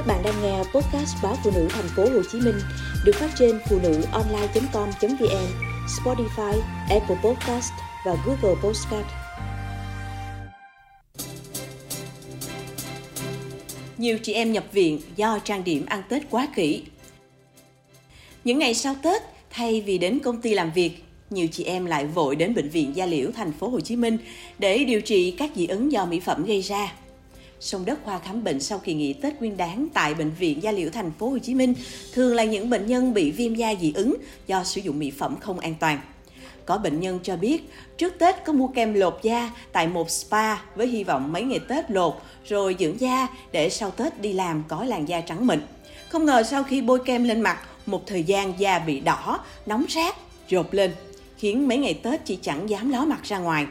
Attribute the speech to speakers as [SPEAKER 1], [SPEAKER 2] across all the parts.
[SPEAKER 1] Các bạn đang nghe podcast báo phụ nữ thành phố Hồ Chí Minh được phát trên phụ nữ online.com.vn, Spotify, Apple Podcast và Google Podcast. Nhiều chị em nhập viện do trang điểm ăn Tết quá kỹ. Những ngày sau Tết, thay vì đến công ty làm việc, nhiều chị em lại vội đến bệnh viện Gia Liễu thành phố Hồ Chí Minh để điều trị các dị ứng do mỹ phẩm gây ra. Sông đất khoa khám bệnh sau kỳ nghỉ Tết Nguyên đán tại bệnh viện Gia Liễu thành phố Hồ Chí Minh thường là những bệnh nhân bị viêm da dị ứng do sử dụng mỹ phẩm không an toàn. Có bệnh nhân cho biết trước Tết có mua kem lột da tại một spa với hy vọng mấy ngày Tết lột rồi dưỡng da để sau Tết đi làm có làn da trắng mịn. Không ngờ sau khi bôi kem lên mặt, một thời gian da bị đỏ, nóng rát, rộp lên, khiến mấy ngày Tết chị chẳng dám ló mặt ra ngoài.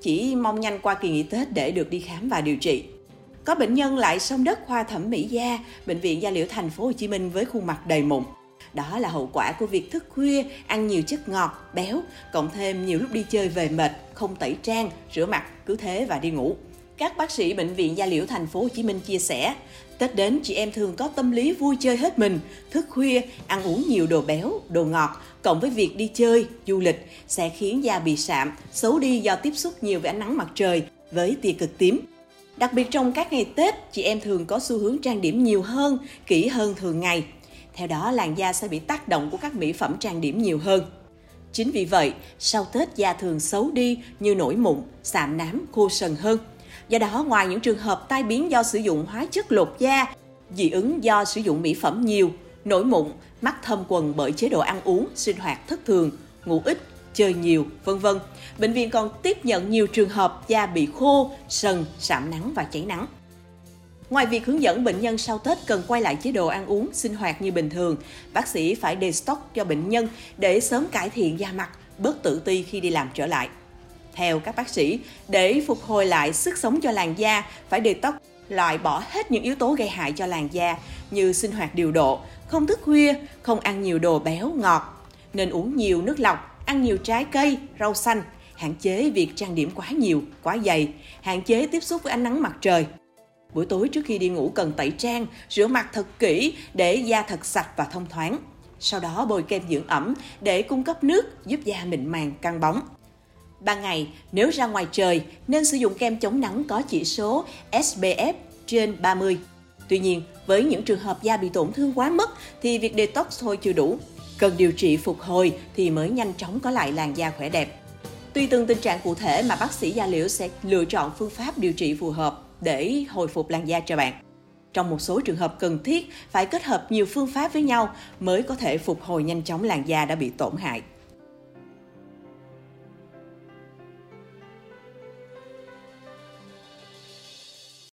[SPEAKER 1] Chỉ mong nhanh qua kỳ nghỉ Tết để được đi khám và điều trị. Có bệnh nhân lại sông đất khoa thẩm mỹ da, bệnh viện Gia Liễu thành phố Hồ Chí Minh với khuôn mặt đầy mụn. Đó là hậu quả của việc thức khuya, ăn nhiều chất ngọt, béo, cộng thêm nhiều lúc đi chơi về mệt, không tẩy trang, rửa mặt, cứ thế và đi ngủ. Các bác sĩ bệnh viện Gia Liễu thành phố Hồ Chí Minh chia sẻ, Tết đến chị em thường có tâm lý vui chơi hết mình, thức khuya, ăn uống nhiều đồ béo, đồ ngọt, cộng với việc đi chơi, du lịch sẽ khiến da bị sạm, xấu đi do tiếp xúc nhiều với ánh nắng mặt trời với tia cực tím. Đặc biệt trong các ngày Tết, chị em thường có xu hướng trang điểm nhiều hơn, kỹ hơn thường ngày. Theo đó, làn da sẽ bị tác động của các mỹ phẩm trang điểm nhiều hơn. Chính vì vậy, sau Tết da thường xấu đi như nổi mụn, sạm nám, khô sần hơn. Do đó, ngoài những trường hợp tai biến do sử dụng hóa chất lột da, dị ứng do sử dụng mỹ phẩm nhiều, nổi mụn, mắt thâm quần bởi chế độ ăn uống, sinh hoạt thất thường, ngủ ít, chơi nhiều, vân vân. Bệnh viện còn tiếp nhận nhiều trường hợp da bị khô, sần, sạm nắng và chảy nắng. Ngoài việc hướng dẫn bệnh nhân sau Tết cần quay lại chế độ ăn uống, sinh hoạt như bình thường, bác sĩ phải detox cho bệnh nhân để sớm cải thiện da mặt, bớt tự ti khi đi làm trở lại. Theo các bác sĩ, để phục hồi lại sức sống cho làn da, phải detox loại bỏ hết những yếu tố gây hại cho làn da như sinh hoạt điều độ, không thức khuya, không ăn nhiều đồ béo, ngọt, nên uống nhiều nước lọc, ăn nhiều trái cây, rau xanh, hạn chế việc trang điểm quá nhiều, quá dày, hạn chế tiếp xúc với ánh nắng mặt trời. Buổi tối trước khi đi ngủ cần tẩy trang, rửa mặt thật kỹ để da thật sạch và thông thoáng. Sau đó bôi kem dưỡng ẩm để cung cấp nước giúp da mịn màng căng bóng. Ban ngày, nếu ra ngoài trời nên sử dụng kem chống nắng có chỉ số SPF trên 30. Tuy nhiên, với những trường hợp da bị tổn thương quá mức thì việc detox thôi chưa đủ. Cần điều trị phục hồi thì mới nhanh chóng có lại làn da khỏe đẹp. Tùy từng tình trạng cụ thể mà bác sĩ da liễu sẽ lựa chọn phương pháp điều trị phù hợp để hồi phục làn da cho bạn. Trong một số trường hợp cần thiết, phải kết hợp nhiều phương pháp với nhau mới có thể phục hồi nhanh chóng làn da đã bị tổn hại.